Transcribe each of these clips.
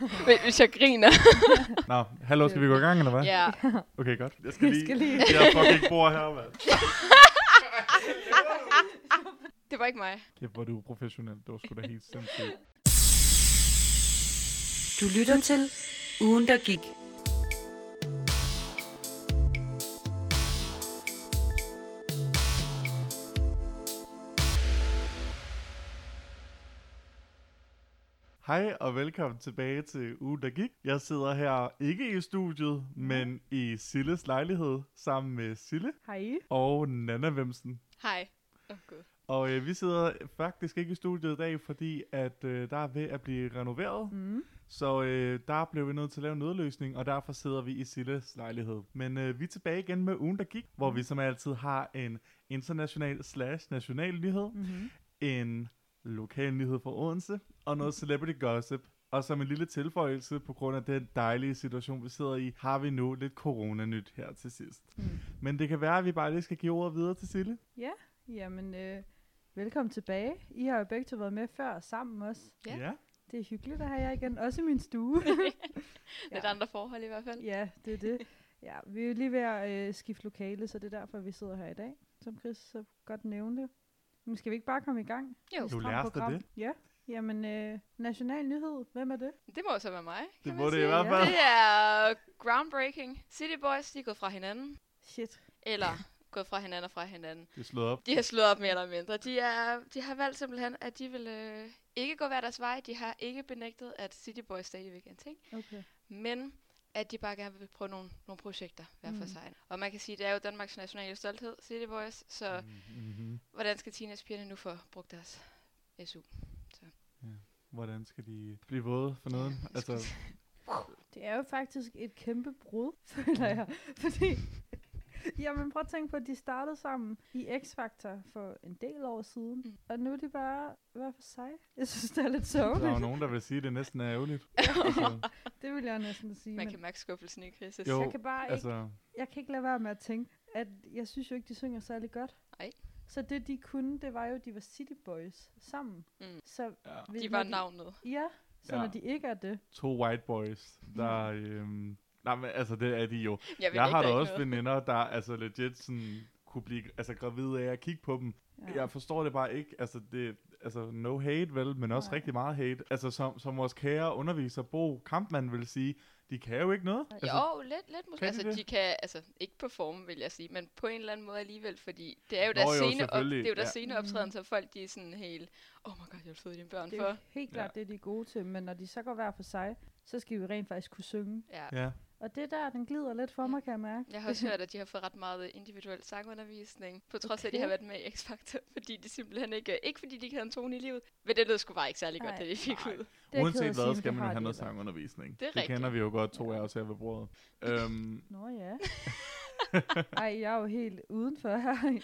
Men Hvis jeg griner. Nå, hallo, skal vi gå i gang, eller hvad? ja. Okay, godt. Jeg skal Vi lige... skal lige- Jeg fucking bor her, mand. Det var ikke mig. Kæft, hvor er du professionel. Det var sgu da helt sindssygt. Du lytter til Ugen, der gik. Hej og velkommen tilbage til ugen, der gik. Jeg sidder her ikke i studiet, men i Silles lejlighed sammen med Sille Hej. og Nana Vemsen. Hej. Åh, oh, Og øh, vi sidder faktisk ikke i studiet i dag, fordi at øh, der er ved at blive renoveret. Mm. Så øh, der blev vi nødt til at lave en nødløsning, og derfor sidder vi i Silles lejlighed. Men øh, vi er tilbage igen med ugen, der gik, hvor vi som altid har en international slash national nyhed, Mm-hmm. en lokal nyhed fra Odense, og noget celebrity gossip. Og som en lille tilføjelse på grund af den dejlige situation, vi sidder i, har vi nu lidt corona-nyt her til sidst. Mm. Men det kan være, at vi bare lige skal give ordet videre til Sille. Ja, jamen, øh, velkommen tilbage. I har jo begge to været med før sammen også. Ja. ja. Det er hyggeligt at have jer igen, også i min stue. Lidt andre forhold i hvert fald. ja, det er det. Ja, vi er jo lige ved at øh, skifte lokale, så det er derfor, vi sidder her i dag, som Chris så godt nævnte. Men skal vi ikke bare komme i gang? Jo. Du lærer det. Ja, jamen, øh, national nyhed, hvem er det? Det må jo så være mig, kan Det man må det i sige. hvert fald. Det er groundbreaking. City Boys, de er gået fra hinanden. Shit. Eller gået fra hinanden og fra hinanden. Det er slået op. De har slået op mere eller mindre. De, er, de har valgt simpelthen, at de vil øh, ikke gå hver deres vej. De har ikke benægtet, at City Boys stadigvæk er en ting. Okay. Men at de bare gerne vil prøve nogle, nogle projekter hver for Mm. sig. Og man kan sige, det er jo Danmarks nationale stolthed, City Boys. Så Mm-hmm. hvordan skal teenagepigerne nu få brugt deres SU? Hvordan skal de blive våde for noget? Altså, Det er jo faktisk et kæmpe brud, føler jeg. Fordi, jamen prøv at tænke på, at de startede sammen i X-Factor for en del år siden. Mm. Og nu er de bare hver for sig. Jeg synes, det er lidt der er jo sørgeligt. nogen, der vil sige, at det næsten er ærgerligt. altså, Det vil jeg næsten sige. Man Men kan mærke skuffelsen i Chris. Jo, jeg kan bare ikke, altså, jeg kan ikke lade være med at tænke, at jeg synes jo ikke, de synger særlig godt. Ej. Så det, de kunne, det var jo, at de var City Boys sammen. Mm. Så ja. hvis- De var navnet. Ja, så Ja. når de ikke er det. to white boys, der... Øhm, nej, men altså, det er de jo. Jeg, Jeg har da også noget. veninder, der altså legit sådan kunne blive altså, gravide af at kigge på dem. Ja. Jeg forstår det bare ikke. Altså, det, altså no hate vel, men også Nej. rigtig meget hate. Altså, som, som vores kære underviser Bo Kampmann vil sige, de kan jo ikke noget. Altså, Jo, lidt, lidt måske. kan de Altså, det? de kan, altså, ikke performe, vil jeg sige, men på en eller anden måde alligevel, fordi det er jo Nå, jo, scene, op, det er jo deres ja. sceneoptræden, så folk de er sådan helt, oh my god, jeg vil føde dine børn Det for. er helt klart det, de er gode til. Men når de så går hver for sig, så skal vi rent faktisk kunne synge. Ja. Ja. Og det der, den glider lidt for mig, kan jeg mærke. Jeg har også hørt, at de har fået ret meget individuel sangundervisning, på trods af, at de Okay. har været med i X-Factor, fordi de simpelthen ikke, ikke fordi de ikke havde en tone i livet, men det lød sgu bare ikke særlig godt, det de fik Nej. ud. Det Uanset hvad, skal man jo have noget sangundervisning. Det det kender vi jo godt, to af os her ved bordet. øhm, Nå ja. Ej, jeg er jo helt udenfor her.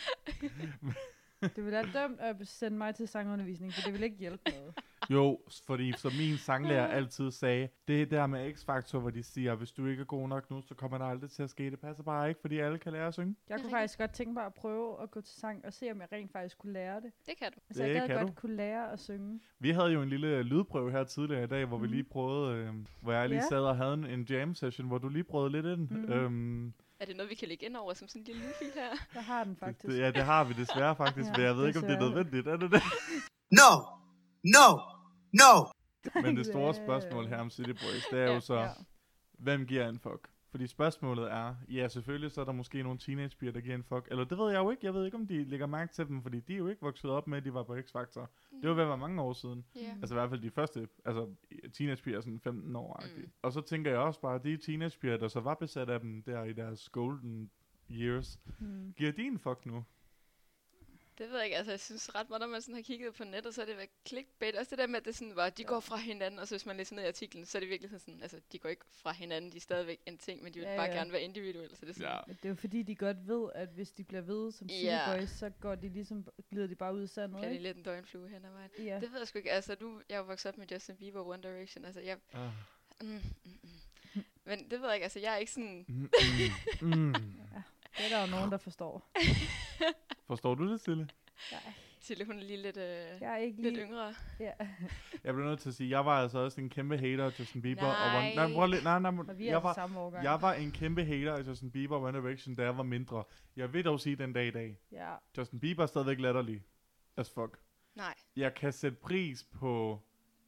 det vil være dømt at sende mig til sangundervisning, for det vil ikke hjælpe noget. Jo, fordi som min sanglærer altid sagde, det der med X-Factor, hvor de siger, hvis du ikke er god nok nu, så kommer der aldrig til at ske. Det passer bare ikke, fordi alle kan lære at synge. Jeg kunne faktisk godt tænke mig at prøve at gå til sang og se, om jeg rent faktisk kunne lære det. Det kan du. Altså, Det jeg gad kan godt du. kunne lære at synge. Vi havde jo en lille lydprøve her tidligere i dag, hvor mm. vi lige prøvede, øh, hvor jeg lige Ja. sad og havde en, en jam session, hvor du lige prøvede lidt ind. Mhm. Øhm, Er det noget, vi kan lægge ind over som sådan en lille lydfil her? Jeg har den faktisk. det, ja, det har vi desværre faktisk, Ja, men jeg ved ikke, om det er nødvendigt. Er det det? No, no, no. Men det store spørgsmål her om City Boys, det er Ja, jo så, Ja. hvem giver en fuck? Fordi spørgsmålet er, ja selvfølgelig så er der måske nogle teenagepiger, der giver en fuck. Eller det ved jeg jo ikke. Jeg ved ikke, om de lægger mærke til dem, fordi de er jo ikke vokset op med, at de var på X-Factor. Det var ved at være mange år siden. Ja. Altså i hvert fald de første, altså teenagepiger sådan 15 år Mm. mm. Og så tænker jeg også bare, at de teenagepiger, der så var besat af dem der i deres golden years, Hmm. giver de en fuck nu? Det ved jeg ikke, altså jeg synes ret meget, når man sådan har kigget på nettet, så er det været clickbait. Også det der med, at det sådan var, de går fra hinanden, og så hvis man læser ned i artiklen, så er det virkelig sådan, altså de går ikke fra hinanden, de er stadigvæk en ting, men de vil Ja, bare ja. gerne være individuelle, så det er sådan, Ja. Det er jo fordi, de godt ved, at hvis de bliver ved som Ja. Boys, så går de ligesom, glider de bare ud i sandet, bliver det ikke? lidt en døgnflue hen ad vejen. Ja. Det ved jeg sgu ikke, altså nu, jeg er vokset op med Justin Bieber One Direction, altså jeg, Ah. mm, mm, mm. Men det ved jeg ikke, altså jeg er ikke sådan, Mm, mm, mm. Det er der jo nogen, der forstår. Forstår du det, Sille? Nej. Sille, hun er lige lidt, øh, Jeg er ikke lidt lige... yngre. Ja. Jeg bliver nødt til at sige, jeg var altså også en kæmpe hater af Justin Bieber. Og Nej. One, nej, prøv nej, nej, Og vi er jeg altså var, samme årgang. jeg var en kæmpe hater af Justin Bieber og One Direction, da jeg var mindre. Jeg vil dog sige den dag i dag. Ja. Justin Bieber er stadigvæk latterlig. As fuck. Nej. Jeg kan sætte pris på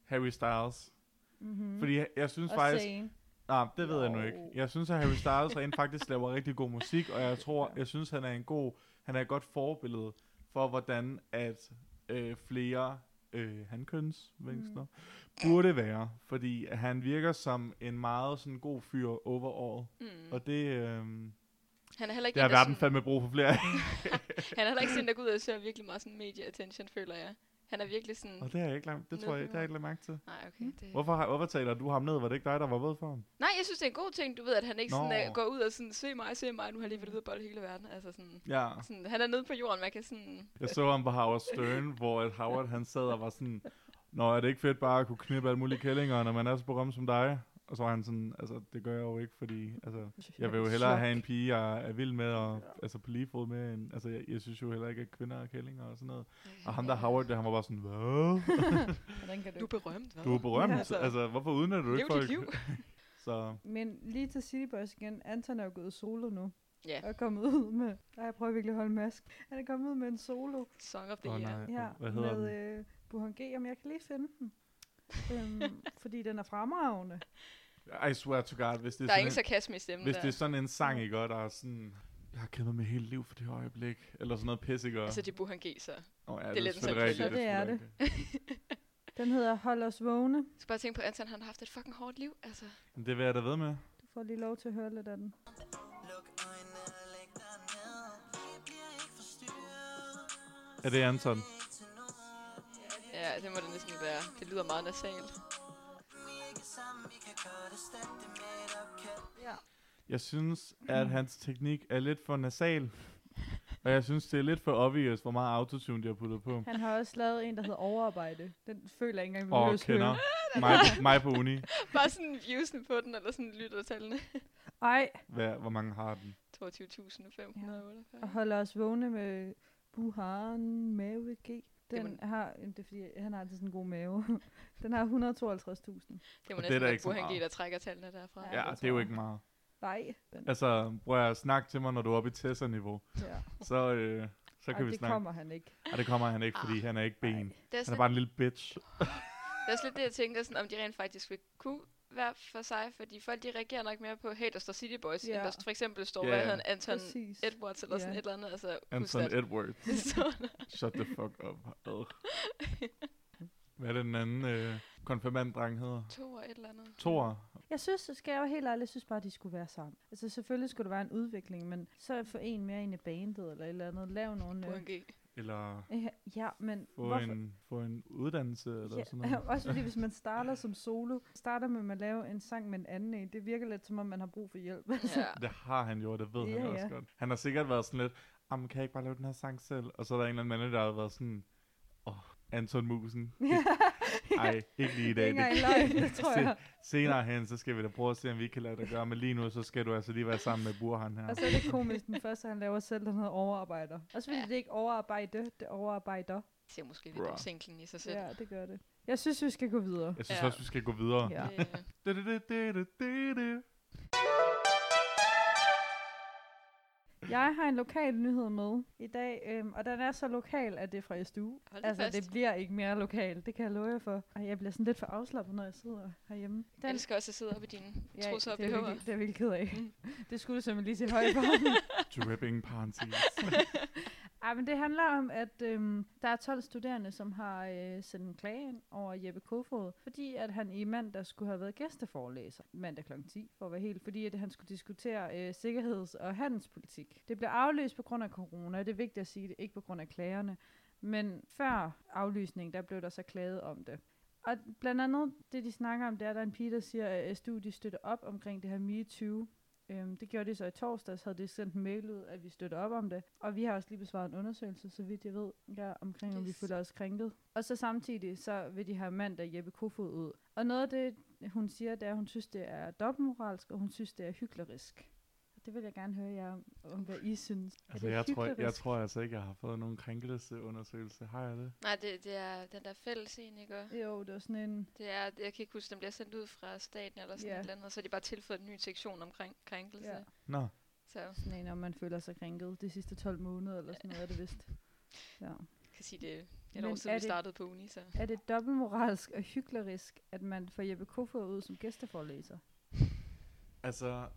Harry Styles. Mm-hmm. Fordi jeg, jeg synes og faktisk... Zayn. Nej, det ved jeg nu ikke. Jeg synes, at Harry Styles rent faktisk laver rigtig god musik, og jeg tror, jeg synes, han er en god, han er et godt forbillede for, hvordan at øh, flere øh, hankønsvinkler mm. burde være. Fordi han virker som en meget sådan god fyr overall. Mm. Og det, øh, Han er heller ikke det har verden sådan, fandme brug for flere han er heller ikke sådan, der går ud og søger virkelig meget sådan media attention, føler jeg. Han er virkelig sådan... og det har jeg ikke lagt, det tror jeg, det har jeg ikke lagt mærke til. Nej, okay. Det... Hvorfor, har- hvorfor taler du ham ned? Var det ikke dig, der var ved for ham? Nej, jeg synes, det er en god ting, du ved, at han ikke sådan, Nå. uh, går ud og sådan, se mig, se mig, nu har jeg lige været ude og bolle hele verden. Altså sådan, Ja. sådan, han er nede på jorden, man kan sådan... Jeg så ham på Howard Stern, hvor at Howard han sad og var sådan, Nå, er det ikke fedt bare at kunne knippe alle mulige kællinger, når man er så berømt som dig? Og så var han sådan, altså, det gør jeg jo ikke, fordi, altså, jeg vil jo hellere Chok. have en pige, jeg er vild med, og altså på lige fod med, en, altså, jeg, jeg synes jo heller ikke, at kvinder er kællinger og sådan noget. Og ham der Howard, der, han var bare sådan, hvad? Hvordan kan Du du... er berømt, hvad? Du er berømt, Ja, altså, altså. altså, hvorfor udnytter du ikke folk? liv. så, Men lige til City Boys igen. Anton er jo gået solo nu. Ja, Og er kommet ud med... Nej, jeg prøver virkelig at holde mask. Han er kommet ud med en solo. Song of the oh, Year. Ja, hvad hedder med den? øh, Buhan G. Om jeg kan lige finde den. øhm, fordi den er fremragende. I swear to God, hvis det er Der er sådan ingen en, sarkasme i stemmen hvis der. det er sådan en sang, ikke, og der er sådan, jeg har kæmpet mit hele liv for det øjeblik, eller sådan noget pis, ikke? Altså, det er Buhan G, så. Oh, ja, det er lidt selvfølge. Ja, det er selvfølgelig Den hedder Hold os vågne. Jeg skal bare tænke på, at Anton han har haft et fucking hårdt liv. Altså, rigtigt. Det vil jeg da ved med. Du får lige lov til at høre lidt af den. Er det Anton? ja, det må det næsten være. Det lyder meget nasalt. Ja. Jeg synes, at hans teknik er lidt for nasal. Og jeg synes, det er lidt for obvious, hvor meget autotune de har puttet på. Han har også lavet en, der hedder Overarbejde. Den føler jeg ikke engang, vi Og behøver kender mig, mig på uni. Bare sådan viewsene på den, eller sådan lyttertallene. Ej, Hvad, hvor mange har den? 22.548. og holder os vågne med Buhan Mave G. Den må- har, det er fordi, han har altid sådan en god mave. Den har 152.000. Det må det er næsten da være ikke så Buhan G, der trækker tallene derfra. Ja, Ja, det det er jo ikke meget. Nej. Den, Altså, prøv at snakke til mig, når du er oppe i Tessa-niveau. ja. Så, øh, så Ej, kan vi det snakke. kommer han ikke. Og det kommer han ikke, fordi Ah. han er ikke ben. Ej. Det er, Han er sådan, bare en lille bitch. det er også lidt det, jeg tænker, sådan, om de rent faktisk vil kunne være for sig, fordi folk de reagerer nok mere på, hey, der står City Boys, Ja. end der for eksempel står, Ja, hvad hedder han, Anton Præcis. Edwards, eller sådan Ja. et eller andet. Altså, Anton at- Edwards. det. Shut the fuck up. Ad. Hvad er det den anden øh, konfirmanddreng hedder? To og et eller andet. Thor. Jeg synes, skal jeg jo helt ærligt, jeg synes bare, de skulle være sammen. Altså selvfølgelig skulle der være en udvikling, men så få en mere ind i bandet eller et eller andet. Lav nogle... Øh. Eller ja, men få, hvorfor? en, få en uddannelse eller Ja, sådan noget. også fordi hvis man starter som solo, starter med at lave en sang med en anden en, det virker lidt som om, man har brug for hjælp. Ja. Det har han jo, det ved Ja, han også ja. godt. Han har sikkert været sådan lidt, kan jeg ikke bare lave den her sang selv? Og så er der en eller anden mand, der har været sådan, åh, Anton Musen. Ej, ikke lige i det dag. ikke engang Det, løgn, det tror jeg. senere hen, så skal vi da prøve at se, om vi kan lade det gøre. Men lige nu, så skal du altså lige være sammen med Burhan her. Og så er det komisk, den første, han laver selv, den hedder overarbejder. Også fordi Ja. ja. det ikke overarbejde, det er overarbejder. Det siger måske lidt singlen i sig selv. Ja, det gør det. Jeg synes, vi skal gå videre. Jeg synes Ja. også, vi skal gå videre. Ja. Jeg har en lokal nyhed med i dag, øhm, og den er så lokal, at det er fra SDU. Hold Altså, fast. det bliver ikke mere lokal, det kan jeg love jer for. Ej, jeg bliver sådan lidt for afslappet, når jeg sidder herhjemme. Jeg elsker også at sidde oppe i dine ja, trusser og det, er jeg BH'er. virkelig, det er jeg virkelig ked af. Mm. det skulle du simpelthen lige sige højt for. Dripping panties. Ej, men det handler om, at øhm, der er 12 studerende, som har øh, sendt en klage ind over Jeppe Kofod, fordi at han i mandag skulle have været gæsteforelæser, mandag kl. 10 for at være helt, fordi at han skulle diskutere øh, sikkerheds- og handelspolitik. Det blev aflyst på grund af corona, det er vigtigt at sige det, ikke på grund af klagerne, men før aflysningen, der blev der så klaget om det. Og blandt andet det, de snakker om, det er, at der er en pige, der siger, at øh, studiet støtter op omkring det her MeToo, Øhm, det gjorde de så i torsdags, havde de sendt en mail ud, at vi støtter op om det. Og vi har også lige besvaret en undersøgelse, så vidt jeg ved, ja, omkring, om vi Yes. føler os krænket. Og så samtidig, så vil de have mandag Jeppe Kofod ud. Og noget af det, hun siger, det er, at hun synes, det er dobbeltmoralsk, og hun synes, det er hyklerisk. Det vil jeg gerne høre jer om, om hvad I synes. Er Altså, det jeg tror, jeg tror altså ikke, jeg har fået nogen krænkelseundersøgelse. Har jeg det? Nej, det, det er den der fælles en, ikke? Jo, det var sådan en... Det er, jeg kan ikke huske, den bliver sendt ud fra staten eller sådan yeah. et eller andet, så har de bare tilføjet en ny sektion omkring krænkelse. Ja. Yeah. Nå, Så jeg Sådan en, om man føler sig krænket de sidste 12 måneder, eller sådan noget er det vist. Ja. kan sige, det er et Men år siden, er vi det- startede på uni, så... Er det dobbeltmoralsk og hyklerisk, at man får Jeppe Kofod ud som gæsteforelæser? altså,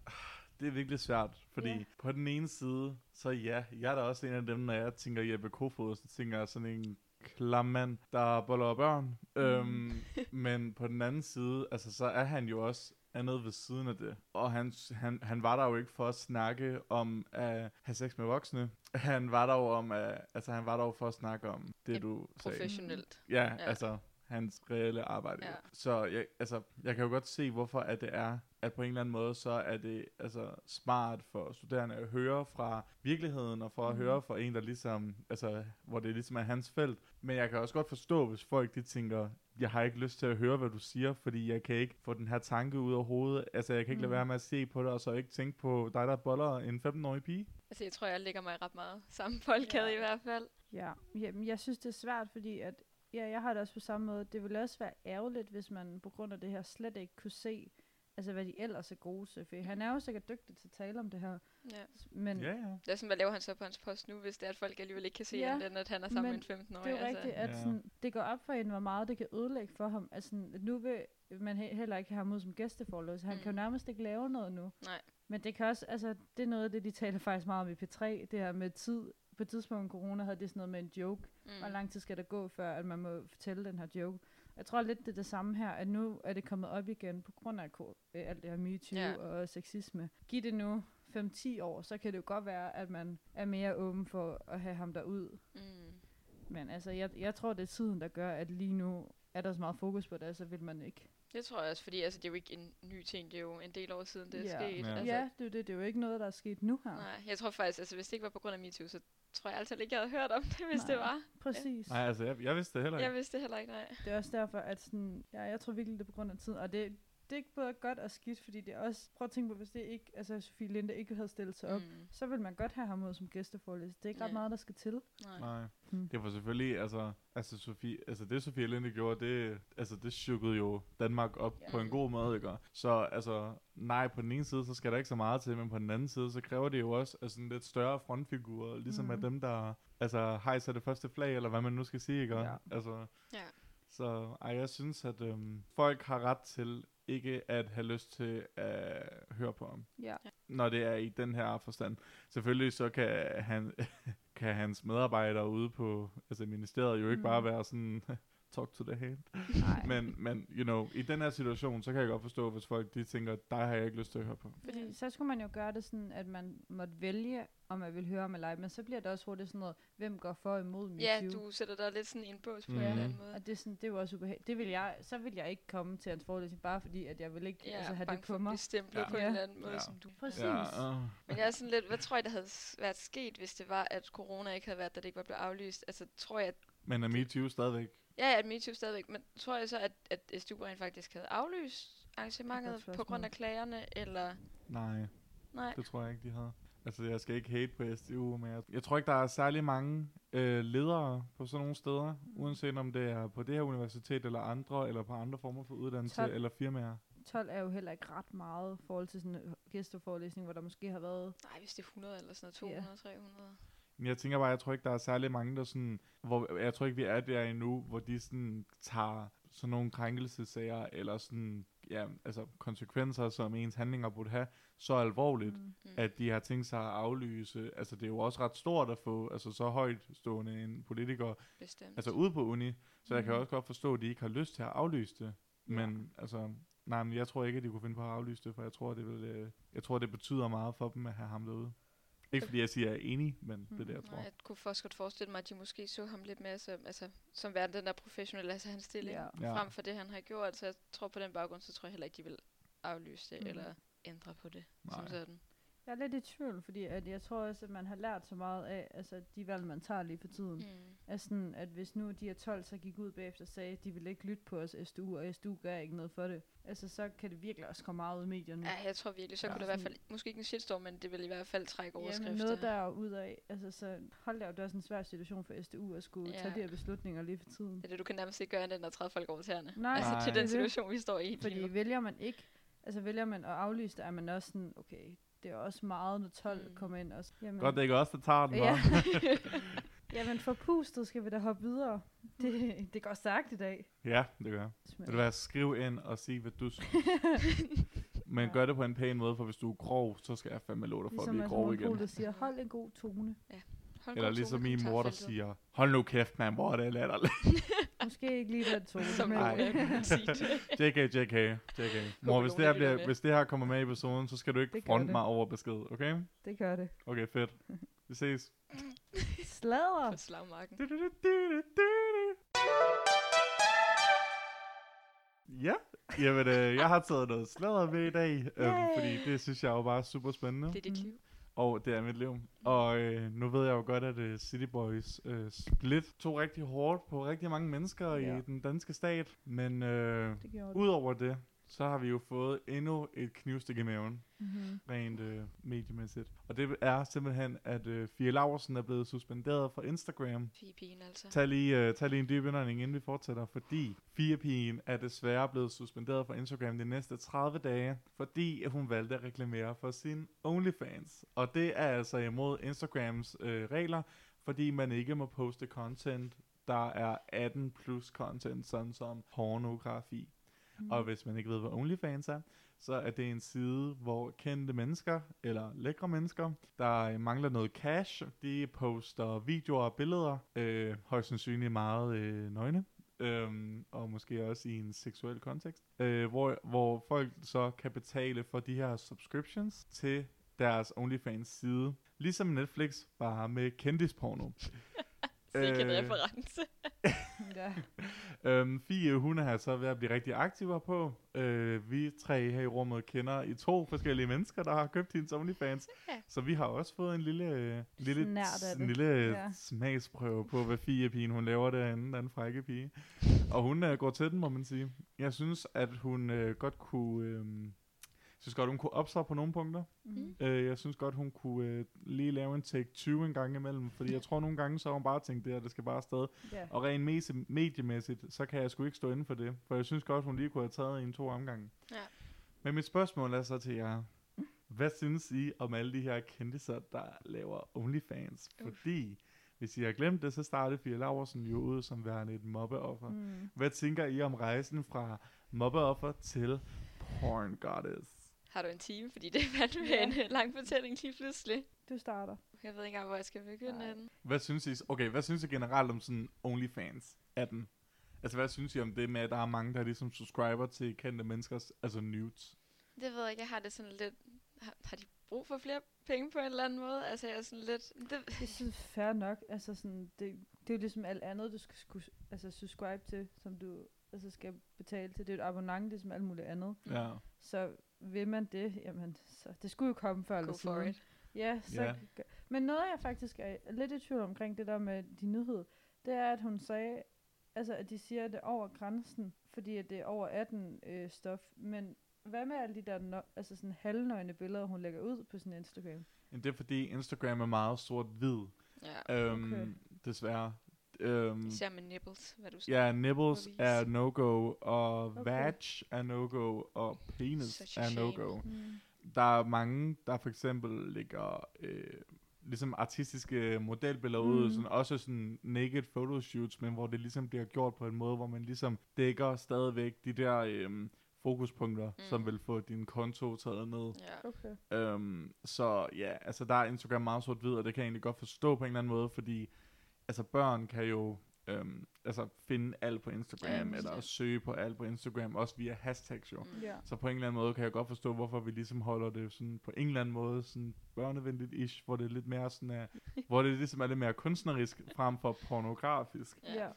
det er virkelig svært, fordi Ja. på den ene side, så ja, jeg er da også en af dem, når jeg tænker Jeppe Kofod, så tænker jeg sådan en klam mand, der boller børn. Mm. Øhm, men på den anden side, altså, så er han jo også andet ved siden af det. Og han, han, han var der jo ikke for at snakke om at have sex med voksne. Han var der jo om at, altså han var der jo for at snakke om det, Et du sagde. Professionelt. Ja, Ja. ja, altså hans reelle arbejde. Ja. Ja. Så jeg, altså, jeg kan jo godt se, hvorfor at det er, at på en eller anden måde, så er det altså, smart for studerende at høre fra virkeligheden, og for at Mhm. høre fra en, der ligesom, altså, hvor det ligesom er hans felt. Men jeg kan også godt forstå, hvis folk de tænker, jeg har ikke lyst til at høre, hvad du siger, fordi jeg kan ikke få den her tanke ud af hovedet. Altså, jeg kan ikke Mhm. lade være med at se på det, og så ikke tænke på dig, der boller en 15-årig pige. Altså, jeg tror, jeg lægger mig ret meget samme boldkæde Ja. i hvert fald. Ja, jamen, jeg synes, det er svært, fordi at, ja, jeg har det også på samme måde. Det ville også være ærgerligt, hvis man på grund af det her slet ikke kunne se, altså hvad de ellers er gode til. For han er jo sikkert dygtig til at tale om det her. Ja. Men Ja, ja. Det er sådan, hvad laver han så på hans post nu, hvis det er, at folk alligevel ikke kan se Ja, andet, at han er sammen men med en 15-årig? det er altså. rigtigt, at Ja. sådan, det går op for en, hvor meget det kan ødelægge for ham. Altså, nu vil man he- heller ikke have ham ud som gæsteforløs. Han mm. kan jo Mm. nærmest ikke lave noget nu. Nej. Men det kan også, altså, det er noget af det, de taler faktisk meget om i P3, det her med tid. På et tidspunkt corona havde det sådan noget med en joke. Mm. Hvor lang tid skal der gå, før at man må fortælle den her joke? Jeg tror lidt, det er det samme her, at nu er det kommet op igen på grund af øh, alt det her MeToo Ja. og sexisme. Giv det nu 5-10 år, så kan det jo godt være, at man er mere åben for at have ham derud. Mm. Men altså, jeg, jeg tror, det er tiden, der gør, at lige nu er der så meget fokus på det, så vil man ikke. Det tror jeg også, fordi altså, det er jo ikke en ny ting, det er jo en del år siden, det er Ja. sket. Ja. Altså, Ja, det er jo det. Det er jo ikke noget, der er sket nu her. Nej, jeg tror faktisk, altså hvis det ikke var på grund af MeToo, så tror jeg altid ikke, jeg havde hørt om det, hvis Nej. det var. Præcis. Nej, altså, jeg, jeg vidste det heller ikke. Jeg vidste det heller ikke, nej. Det er også derfor, at sådan, ja, jeg tror virkelig, det er på grund af tiden. Og det, det er ikke både godt og skidt, fordi det er også... Prøv at tænke på, hvis det ikke... Altså, Sofie Linde ikke havde stillet sig op, Mm. så vil man godt have ham ud som gæsteforelæser. Det er ikke ret Ja. meget, der skal til. Nej. Nej. Hmm. Det var selvfølgelig, altså, altså, Sofie, altså det Sofie Linde gjorde, det, altså, det chukkede jo Danmark op Ja. på en god måde, ikke? Så altså, nej, på den ene side, så skal der ikke så meget til, men på den anden side, så kræver det jo også altså, en lidt større frontfigur, ligesom mm. af dem, der altså, hejser det første flag, eller hvad man nu skal sige, ikke? Ja. Altså, Ja. så ej, jeg synes, at øhm, folk har ret til ikke at have lyst til at høre på ham Ja. når det er i den her forstand. Selvfølgelig så kan, han, kan hans medarbejdere ude på altså ministeriet jo ikke Mm. bare være sådan, talk to the hand. Nej. Men, men, you know, i den her situation, så kan jeg godt forstå, hvis folk de tænker, dig har jeg ikke lyst til at høre på. Fordi så skulle man jo gøre det sådan, at man måtte vælge, om man vil høre ham eller ej. Men så bliver det også hurtigt sådan noget, hvem går for imod MeToo. Ja, du sætter dig lidt sådan en bås på Mhm. en eller anden måde. Og det er, sådan, det er jo også ubehageligt. Det vil jeg, så vil jeg ikke komme til hans forelæsning, bare fordi, at jeg vil ikke Ja, altså, have det på mig. Ja. på en eller anden måde, Ja. som du. Præcis. Ja, uh, Men jeg er sådan lidt, hvad tror jeg, der havde været sket, hvis det var, at corona ikke havde været, da det ikke var blevet aflyst? Altså, tror jeg, at, men er MeToo stadigvæk? Ja, at MeToo stadigvæk, men tror jeg så, at, at SDU rent faktisk havde aflyst arrangementet på grund af klagerne, eller Nej, nej? det tror jeg ikke, de havde. Altså, jeg skal ikke hate på SDU, men jeg, jeg tror ikke, der er særlig mange øh, ledere på sådan nogle steder, Mm. uanset om det er på det her universitet eller andre, eller på andre former for uddannelse Tolv. eller firmaer. 12 er jo heller ikke ret meget i forhold til sådan en gæsteforelæsning, hvor der måske har været... Nej, hvis det er 100 eller sådan noget, Ja. 200, 300. Men jeg tænker bare, jeg tror ikke, der er særlig mange, der sådan... Hvor, jeg tror ikke, vi er der endnu, hvor de sådan tager sådan nogle krænkelsesager, eller sådan, ja, altså konsekvenser, som ens handlinger burde have, så alvorligt, mm. Mm. at de har tænkt sig at aflyse. Altså, det er jo også ret stort at få altså, så højt stående en politiker, Bestemt. altså ude på uni, så jeg kan Mhm. også godt forstå, at de ikke har lyst til at aflyse det. Men altså, nej, men jeg tror ikke, at de kunne finde på at aflyse det, for jeg tror, det vil, øh, jeg tror, det betyder meget for dem at have ham derude. Ikke fordi jeg siger, at jeg er enig, men det er det, jeg tror. Nej, jeg kunne først godt forestille mig, at de måske så ham lidt mere som, altså, som værende den der professionelle, altså hans stilling, Ja. frem for det, han har gjort. Så jeg tror på den baggrund, så tror jeg heller ikke, de vil aflyse det, mm. eller ændre på det, som Nej. sådan. Jeg er lidt i tvivl, fordi at jeg tror også, at man har lært så meget af altså, de valg, man tager lige for tiden. Mm. Altså, sådan, at hvis nu de her 12 så gik ud bagefter og sagde, at de ville ikke lytte på os SDU, og SDU gør ikke noget for det, altså så kan det virkelig også komme meget ud i medierne. Ja, jeg tror virkelig, så Ja. kunne det i hvert fald, måske ikke en shitstorm, men det vil i hvert fald trække overskrifter. men noget der ud af, altså så hold da op, det er også en svær situation for SDU at skulle Ja. tage de her beslutninger lige for tiden. Det er det, du kan nærmest ikke gøre, end at træde folk over tæerne. Nej, altså Nej. til er den situation, vi står i. Fordi vælger man ikke, altså vælger man at aflyse det, er man også sådan, okay, det er også meget, når 12 Mm. kommer ind. Også. Jamen, Godt, det er ikke os, der tager den, Ja. Jamen for pustet skal vi da hoppe videre. Det, det går stærkt i dag. ja, det gør jeg. Vil du være, skriv ind og sige, hvad du synes. Men Ja. gør det på en pæn måde, for hvis du er grov, så skal jeg fandme love dig for at Ligesom blive Mads grov igen. Monopolet siger, hold en god tone. Hold Eller god ligesom tone min mor, der siger, hold nu kæft, man, hvor er det latterligt. Måske ikke lige den tone. Som men- Nej. JK, JK, JK. Mor, hvis det, her bliver, med. hvis det her kommer med i episoden, så skal du ikke fronte mig over besked, okay? Det gør det. Okay, fedt. Vi ses. Sladder. På slagmarken. Ja, jamen, øh, jeg har taget noget sladder med i dag, Yay! fordi det synes jeg jo bare er super spændende. Det er dit liv. Og det er mit liv. Og øh, nu ved jeg jo godt, at uh, City Boys øh, split tog rigtig hårdt på rigtig mange mennesker Ja. i den danske stat. Men øh, udover det, så har vi jo fået endnu et knivstik i maven, Mm-hmm. rent øh, mediemæssigt. Og det er simpelthen, at øh, Fie Laursen er blevet suspenderet fra Instagram. Figepigen altså. Tag lige, uh, tag lige en dyb indånding, inden vi fortsætter, fordi Fie-pigen er desværre blevet suspenderet fra Instagram de næste 30 dage, fordi hun valgte at reklamere for sin OnlyFans. Og det er altså imod Instagrams øh, regler, fordi man ikke må poste content, der er 18 plus content, sådan som pornografi. Mm. Og hvis man ikke ved, hvad OnlyFans er, så er det en side, hvor kendte mennesker, eller lækre mennesker, der øh, mangler noget cash, de poster videoer og billeder, øh, højst sandsynligt meget øh, nøgne, øhm, og måske også i en seksuel kontekst, øh, hvor, hvor folk så kan betale for de her subscriptions til deres OnlyFans side. Ligesom Netflix, bare med kendisporno. Sikke en Øh, reference. Ja. Øhm, Fie, hun er så ved at blive rigtig aktiv herpå. Øh, vi tre her i rummet kender i to forskellige mennesker, der har købt hendes OnlyFans. Ja. Så vi har også fået en lille, lille, det. lille Ja. ja. smagsprøve på, hvad Fie-pigen hun laver derinde, den frække pige. Og hun øh, går til den, må man sige. Jeg synes, at hun øh, godt kunne... Øh, jeg synes godt, hun kunne opsige på nogle punkter. Mm. Øh, jeg synes godt, hun kunne øh, lige lave en take 20 en gang imellem, fordi jeg tror nogle gange, så har hun bare tænkt det her, det skal bare afsted. Ja. Og rent mese- mediemæssigt, så kan jeg sgu ikke stå inden for det. For jeg synes godt, hun lige kunne have taget en to omgange. Ja. Men mit spørgsmål er så til jer. Hvad synes I om alle de her kendtiser, der laver OnlyFans? Uff. Fordi, hvis I har glemt det, så startede Fia Laversen jo ud som værende et mobbeoffer. Mm. Mm. Hvad tænker I om rejsen fra mobbeoffer til porn goddess? Har du en time? Fordi det er fandme Ja. en øh, lang fortælling lige pludselig. Du starter. Jeg ved ikke engang, hvor jeg skal begynde Nej. den. Hvad synes I, okay, hvad synes I generelt om sådan OnlyFans af den? Altså, hvad synes I om det med, at der er mange, der ligesom subscriber til kendte menneskers, altså nudes? Det ved jeg ikke. Jeg har det sådan lidt... Har, har de brug for flere penge på en eller anden måde? Altså, jeg er sådan lidt... Det, Jeg synes, fair nok. Altså sådan, det, det er jo ligesom alt andet, du skal skulle, altså, subscribe til, som du altså, skal betale til. Det er et abonnement, ligesom alt muligt andet. Ja. Så vil man det, jamen, så det skulle jo komme før eller siden. it. Ja, så Ja. gør- Men noget, jeg faktisk er lidt i tvivl omkring det der med de nyhed, det er, at hun sagde, altså, at de siger, at det er over grænsen, fordi at det er over 18 øh, stof. Men hvad med alle de der no- altså sådan halvnøgne billeder, hun lægger ud på sin Instagram? Men det er fordi Instagram er meget sort-hvid. Ja. Øhm, Okay. Desværre. Øhm, Især med nibbles, hvad du skal. ja, nipples er no-go, og Okay. vag er no-go, og penis er no-go. Mm. Der er mange, der for eksempel lægger øh, ligesom artistiske modelbilleder mm. ud, sådan, også sådan naked photoshoots, men hvor det ligesom bliver gjort på en måde, hvor man ligesom dækker stadigvæk de der øh, fokuspunkter, mm. som vil få din konto taget ned. Ja. Okay. Øhm, så ja, altså der er Instagram meget sort-hvid, og det kan jeg egentlig godt forstå på en eller anden måde, fordi altså børn kan jo øhm, altså finde alt på Instagram, Ja, eller bestemt. søge på alt på Instagram, også via hashtags jo. Mm. Ja. Så på en eller anden måde kan jeg godt forstå, hvorfor vi ligesom holder det sådan på en eller anden måde sådan børnevenligt ish, hvor det er lidt mere sådan er, hvor det ligesom er lidt mere kunstnerisk frem for pornografisk. Ja.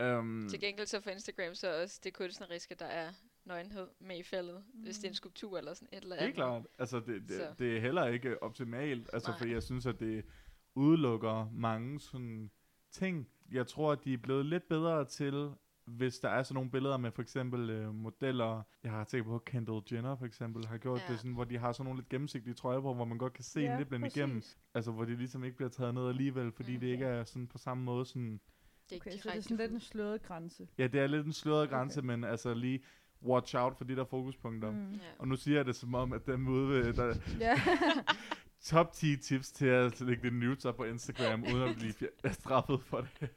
ja. Øhm, Til gengæld så for Instagram så er også det kunstneriske, der er nøgenhed med i faldet, mm. hvis det er en skulptur eller sådan et eller andet. Helt klart. Altså, det, det, Så. det er heller ikke optimalt, altså, Nej. for jeg synes, at det udelukker mange sådan ting. Jeg tror, at de er blevet lidt bedre til, hvis der er sådan nogle billeder med for eksempel øh, modeller. Jeg har tænkt på, Kendall Jenner for eksempel har gjort Ja. det sådan, hvor de har sådan nogle lidt gennemsigtige trøjer på, hvor man godt kan se ja, lidt blænde igennem. Altså, hvor de ligesom ikke bliver taget ned alligevel, fordi Mm. det ikke er sådan på samme måde sådan... Det er Okay, så det er sådan lidt en sløret grænse. Ja, det er lidt en sløret grænse, Okay. men altså lige watch out for de der fokuspunkter. Mm. Ja. Og nu siger jeg det som om, at dem ude ved, der, Ja. top 10 tips til at lægge det nudes op på Instagram, uden at blive straffet for det.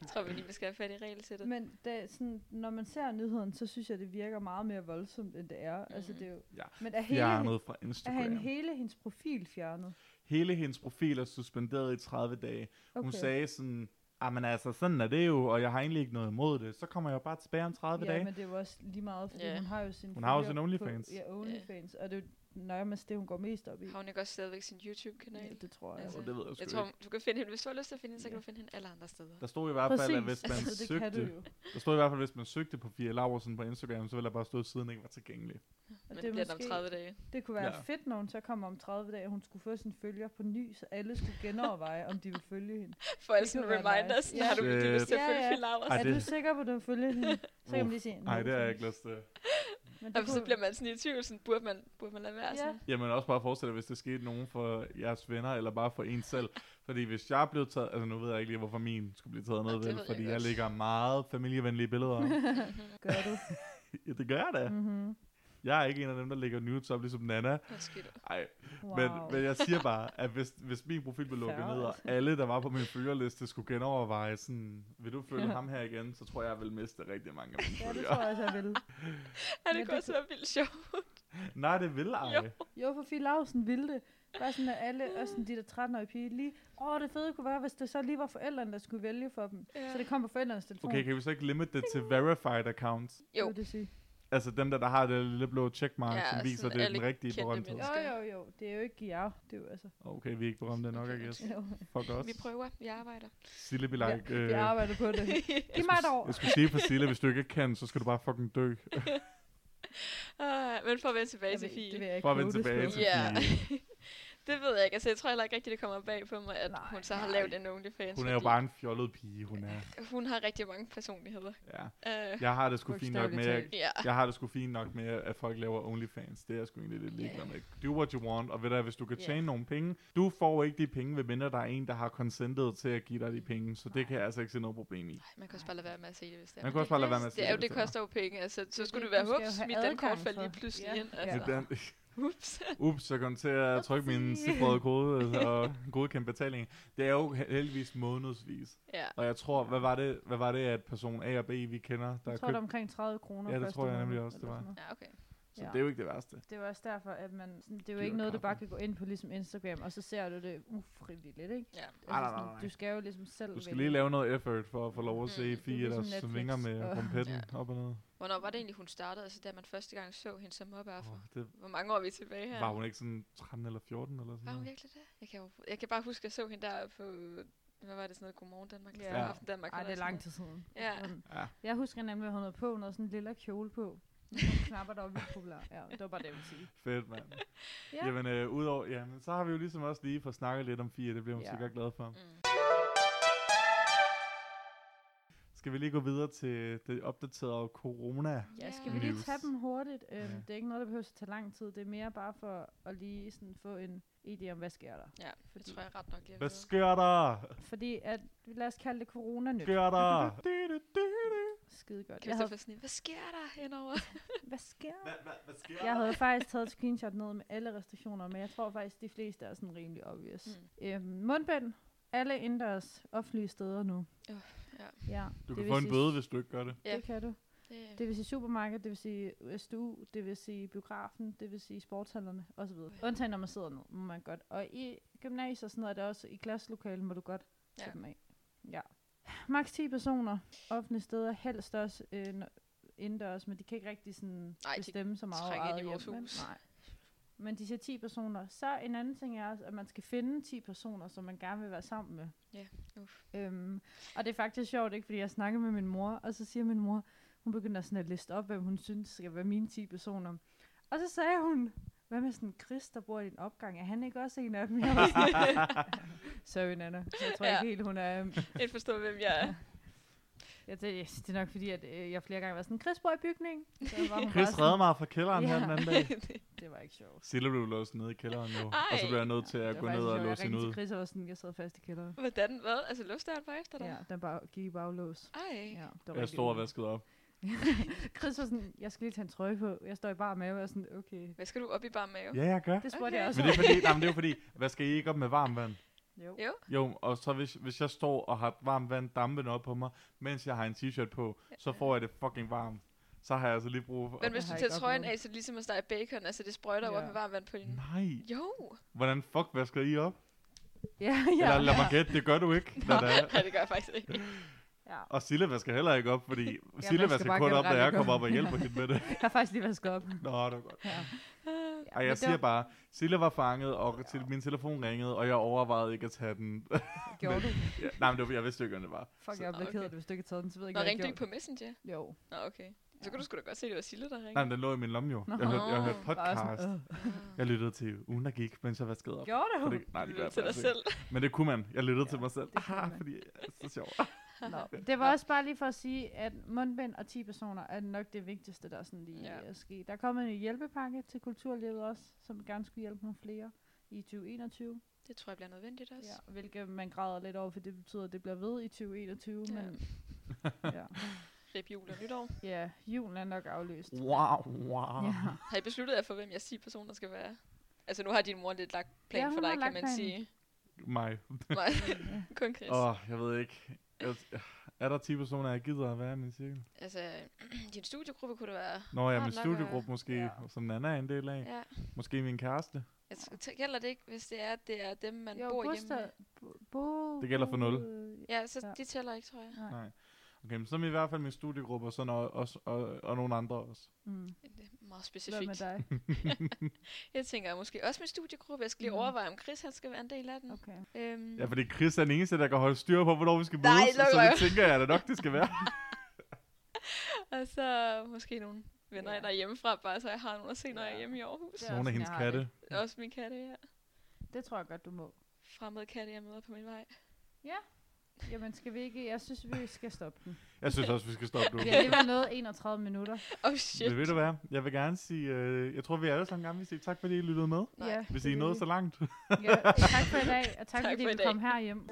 Jeg tror, vi lige vil skal have fat i regelsættet. Men det, sådan, når man ser nyheden, så synes jeg, det virker meget mere voldsomt, end det er. Mm. Altså, det er jo, Ja, men er hele, Fjernet fra er han Instagram. hele hendes profil fjernet? Hele hendes profil er suspenderet i 30 dage. Okay. Hun sagde sådan, ah, men altså, sådan er det jo, og jeg har egentlig ikke noget imod det. Så kommer jeg jo bare tilbage om 30 ja, dage. men det er jo også lige meget, fordi Ja. hun har jo sin Hun har jo sin OnlyFans. På, ja, OnlyFans, og det er nærmest det, hun går mest op i. Har hun ikke også stadigvæk sin YouTube-kanal? Ja, det tror jeg. Altså, Og det ved jeg sgu Jeg tror, ikke. du kan finde hende, hvis du har lyst til at finde hende, så kan Ja. du finde hende alle andre steder. Der stod i hvert fald, at hvis man altså, det kan du søgte, jo. der stod i hvert fald, hvis man søgte på Fie Laversen på Instagram, så ville der bare stå, at siden ikke var tilgængelig. Og Men det, det er bliver om måske, 30 dage. det kunne være Ja. fedt, når hun så kommer om 30 dage, og hun skulle få sin følger på ny, så alle skulle genoverveje, om de vil følge hende. For alle Det sådan kunne være reminders, nice. ja. Ja. har du lyst til at Ja, følge ja. Phil Lauers? Ej, er du sikker på, at du vil følge hende? Så kan man lige sige, Nej, det har jeg ikke lyst til. Men Og så kunne- bliver man sådan i tvivl, sådan, burde man, burde man lade være Ja. sådan? Jamen også bare forestille dig, hvis det skete nogen for jeres venner, eller bare for en selv. Fordi hvis jeg blev taget, altså nu ved jeg ikke lige, hvorfor min skulle blive taget ned, det vel, ved jeg fordi jeg, godt. lægger meget familievenlige billeder. Gør du? ja, det gør jeg da. Mm-hmm. Jeg er ikke en af dem, der lægger nudes op, ligesom Nana. Ej, Wow. men, men jeg siger bare, at hvis, hvis min profil blev lukket ned, og alle, der var på min følgerliste, skulle genoverveje sådan, vil du følge ham her igen, så tror jeg, jeg vil miste rigtig mange af mine Ja, det følgere. tror jeg også, jeg vil. Ja, det kunne også være vildt sjovt. Nej, det vil ej. Jo. Jo, for Fie Lausen ville det. Bare sådan, at alle, også sådan de der 13-årige piger, lige, åh, det fede kunne være, hvis det så lige var forældrene, der skulle vælge for dem. Ja. Så det kom på forældrenes telefon. Okay, kan vi så ikke limit det til verified accounts? Jo. Vil det sige. Altså dem der, der har det lille blå checkmark, Ja, som viser, det er den rigtige berømthed. Jo, jo, jo. Det er jo ikke jer. Det er jo altså... Okay, vi er ikke berømte nok, I Okay. guess. Fuck os. Vi prøver, vi arbejder. Sille be Ja, like, vi øh, arbejder på det. jeg Giv mig et år. Jeg skulle sige for Sille, hvis du ikke kan, så skal du bare fucking dø. Uh, men for at vende tilbage Jeg til Fie. jeg For at vende tilbage til Ja. Fie. Det ved jeg ikke. Altså, jeg tror heller ikke rigtigt, det kommer bag på mig, at Nej, hun så har nej. lavet en OnlyFans. Hun er jo bare en fjollet pige, hun er. Hun har rigtig mange personligheder. Ja. Uh, Jeg har det sgu fint nok med, Bogstaveligt ja. jeg har det sgu fint nok med, at folk laver OnlyFans. Det er jeg sgu egentlig lidt ligeglad med. Do what you want, og ved du, hvis du kan tjene nogle penge, du får ikke de penge, ved mindre der er en, der har consentet til at give dig de penge. Så det kan jeg altså ikke se noget problem i. Ej, man kan også bare lade være med at se det, hvis det er. Man kan også bare lade være med at se Det det, det det er. koster jo penge. Altså, så skulle det, være, du jo hups, mit dankort faldt lige pludselig ind. Altså. Ups. Ups, jeg kom til at trykke min cifrede kode altså, og godkendt betaling. Det er jo heldigvis månedsvis. Ja. Og jeg tror, hvad var det, hvad var det at person A og B, vi kender, der Jeg tror, det er købt? omkring 30 kroner. Ja, det tror jeg nemlig også, det var. Ja, okay. Så Ja. det er jo ikke det værste. Det er jo også derfor, at man, det er jo ikke noget, du bare kan gå ind på ligesom Instagram, og så ser du det ufrivilligt, ikke? Ja. Nej, Altså nej, sådan, nej. Du skal jo ligesom selv Du skal lige lave noget effort for at få lov at se Mm. Er Fie, der ligesom svinger med Og- rumpetten Ja. op og ned. Hvornår var det egentlig, hun startede? Altså, da man første gang så hende som mobbeaffer. Oh, det Hvor mange år er vi tilbage her? var hun ikke sådan 13 eller 14 eller sådan Var hun noget? virkelig det? Jeg kan, overhovedet- jeg kan bare huske, at jeg så hende der på... Hvad var det sådan noget? Godmorgen Danmark? Ja. Eller Aften Danmark? Ej, det er lang tid siden. Ja. Sådan. Ja. Jeg husker nemlig, at hun havde på noget sådan en lille kjole på. Nogle knapper, der var vildt populære. Ja, det var bare det, jeg ville sige. Fedt, mand. Ja. Jamen, øh, udover, ja, men så har vi jo ligesom også lige fået snakket lidt om Fie, det bliver hun Ja. sikkert glad for. Mm. Skal vi lige gå videre til det opdaterede corona? Ja, skal vi lige News. tage dem hurtigt? Øhm, Ja. Det er ikke noget, der behøver at tage lang tid. Det er mere bare for at lige sådan få en idé om, hvad sker der. Ja, det Fordi, tror jeg ret nok lige. Hvad sker der? fordi at, lad os kalde det corona-nyt. Sker der? Skide godt. Jeg havde, sådan, hvad sker der henover? hvad sker Hvad, hvad, hvad sker Jeg havde faktisk taget et screenshot ned med alle restriktioner, men jeg tror faktisk, de fleste er sådan rimelig obvious. Mm. Øhm, mundbind. Alle indendørs offentlige steder nu. Øh, ja. ja. Du det kan få en bøde, hvis du ikke gør det. Ja. Det kan du. Det, Det vil sige supermarked, det vil sige SDU, det vil sige biografen, det vil sige sportshallerne osv. Undtagen når man sidder ned, må man godt. Og i gymnasier og sådan noget er det også, i klasselokalet må du godt tage Ja. dem af. Ja. Max 10 personer, offentlige steder, helst også øh, indendørs, men de kan ikke rigtig sådan de bestemme så meget over i eget vores hjem, hus. Nej. Men de siger 10 personer. Så en anden ting er også, at man skal finde 10 personer, som man gerne vil være sammen med. Ja, uff. Øhm, og det er faktisk sjovt, ikke? Fordi jeg snakker med min mor, og så siger min mor, hun begynder sådan at liste op, hvem hun synes skal være mine 10 personer. Og så sagde hun, hvad med sådan Chris, der bor i din opgang? Er han ikke også en af dem? Jeg var sådan, Sorry, Nana. Jeg tror Ja. ikke helt, hun er... Ikke forstå, hvem jeg er. Ja, det, det er nok fordi, at øh, jeg flere gange var sådan, Chris bor i bygningen. Så var hun bare Chris sådan, redde mig fra kælderen her Ja. den anden dag. Det var ikke sjovt. Sille blev låst nede i kælderen jo. Og så Ej. blev jeg nødt til at gå ned og låse Jeg hende ud. til Chris og var sådan, jeg sad fast i kælderen. Hvordan? Hvad? Altså, låste han bare efter dig? Ja, den bare gik i baglås. Ej. Ja, det var Jeg stod og vaskede op. Chris var sådan, jeg skal lige tage en trøje på. Jeg står i bare mave, og jeg er sådan, okay. Hvad skal du op i bare mave? Ja, jeg gør. Det spurgte Okay. jeg også Men det er fordi, nej, men det er jo fordi, hvad skal I ikke op med varmt vand? Jo. Jo. Jo, og så hvis, hvis jeg står og har varmt vand dampende op på mig, mens jeg har en t-shirt på, så får jeg det fucking varmt. Så har jeg altså lige brug for... Men hvis du tager trøjen af, så er det ligesom at stege bacon. Altså, det sprøjter Ja. op med varmt vand på din... Nej, Jo. hvordan fuck vasker I op? Ja, Ja. Eller lad mig gætte, det gør du ikke. Nå, nej, det gør jeg faktisk ikke. Ja. Og Sille vasker heller ikke op, fordi Sille vasker kun op, da jeg kommer op. og hjælper hende med det. Jeg har faktisk lige vasket op. Nå, det var godt. Ja. Ej, men jeg siger var- bare, Sille var fanget, og til min telefon ringede, og jeg overvejede ikke at tage den. Gjorde du? ja, nej, men det var, jeg vidste ikke, hvad det var. Fuck, Så- jeg blev Okay. ked af det, hvis du ikke havde taget den. Så ved jeg ikke, Nå, hvad jeg ringte du ikke på Messenger? Jo. Nå, okay. Så kan du sgu da godt se, at det var Sille, der ringede. Nej, men den lå i min lomme jo. Nå. Jeg hørte, jeg hørte Bare podcast. sådan, øh. Jeg lyttede til ugen, der gik, mens jeg vaskede op. Gjorde du? det, nej, det gør jeg til dig selv. Men det kunne man. Jeg lyttede Ja, til mig selv. det kunne Ah, man. fordi det er så sjovt. Nå, det var også bare lige for at sige, at mundbind og 10 personer er nok det vigtigste, der sådan lige Ja. er sket. Der er kommet en hjælpepakke til kulturlivet også, som gerne skulle hjælpe nogle flere i 2021. Det tror jeg bliver nødvendigt også. Ja, hvilket man græder lidt over, for det betyder, at det bliver ved i 2021. Ja. Men ja. Rip jul og nytår. ja, julen er nok afløst. Wow, wow. Ja. Har I besluttet jer for, hvem jeres 10 personer skal være? Altså, nu har din mor lidt lagt plan Ja, for dig, kan man planen. sige. Mig. Ja. kun Chris. Åh, oh, jeg ved ikke. Er der 10 personer, jeg gider at være i min cirkel? Altså, din studiegruppe kunne det være... Nå ja, min studiegruppe måske, Ja. som Nana er en del af. Ja. Måske min kæreste. Altså, gælder det ikke, hvis det er, det er dem, man Jo, bor hjemme Buster, med? bo, bo, Det gælder for nul. bo- Ja, så Ja. de tæller ikke, tror jeg. Nej. Nej. Okay, men så er i hvert fald min studiegruppe, og, sådan, og, og, og, og nogle andre også. Mm. Det er meget Hvad med specifikt. dig? Jeg tænker måske også min studiegruppe. Jeg skal lige Mhm. overveje, om Chris han skal være en del af den. Okay. Øhm, Ja, fordi Chris er den eneste, der kan holde styr på, hvornår vi skal Nej, mødes. luk så det tænker jeg da nok, det skal være. og så måske nogle venner Ja. yeah. der hjemmefra, bare så jeg har nogen at se, når jeg er Ja. hjemme i Aarhus. Nogle af hendes katte. det. Også min katte, ja. Det tror jeg godt, du må. Fremmede katte, jeg møder på min vej. Jamen, skal vi ikke... Jeg synes, vi skal stoppe den. Jeg synes også, vi skal stoppe nu. Vi har alligevel nået 31 minutter. Oh shit. Men ved du hvad? Jeg vil gerne sige, øh, jeg tror, vi alle sammen gerne vil sige tak, fordi I lyttede med. Nej. Ja, Hvis det I nåede så langt. Ja, tak for i dag, og tak, Tak fordi for i kom herhjem.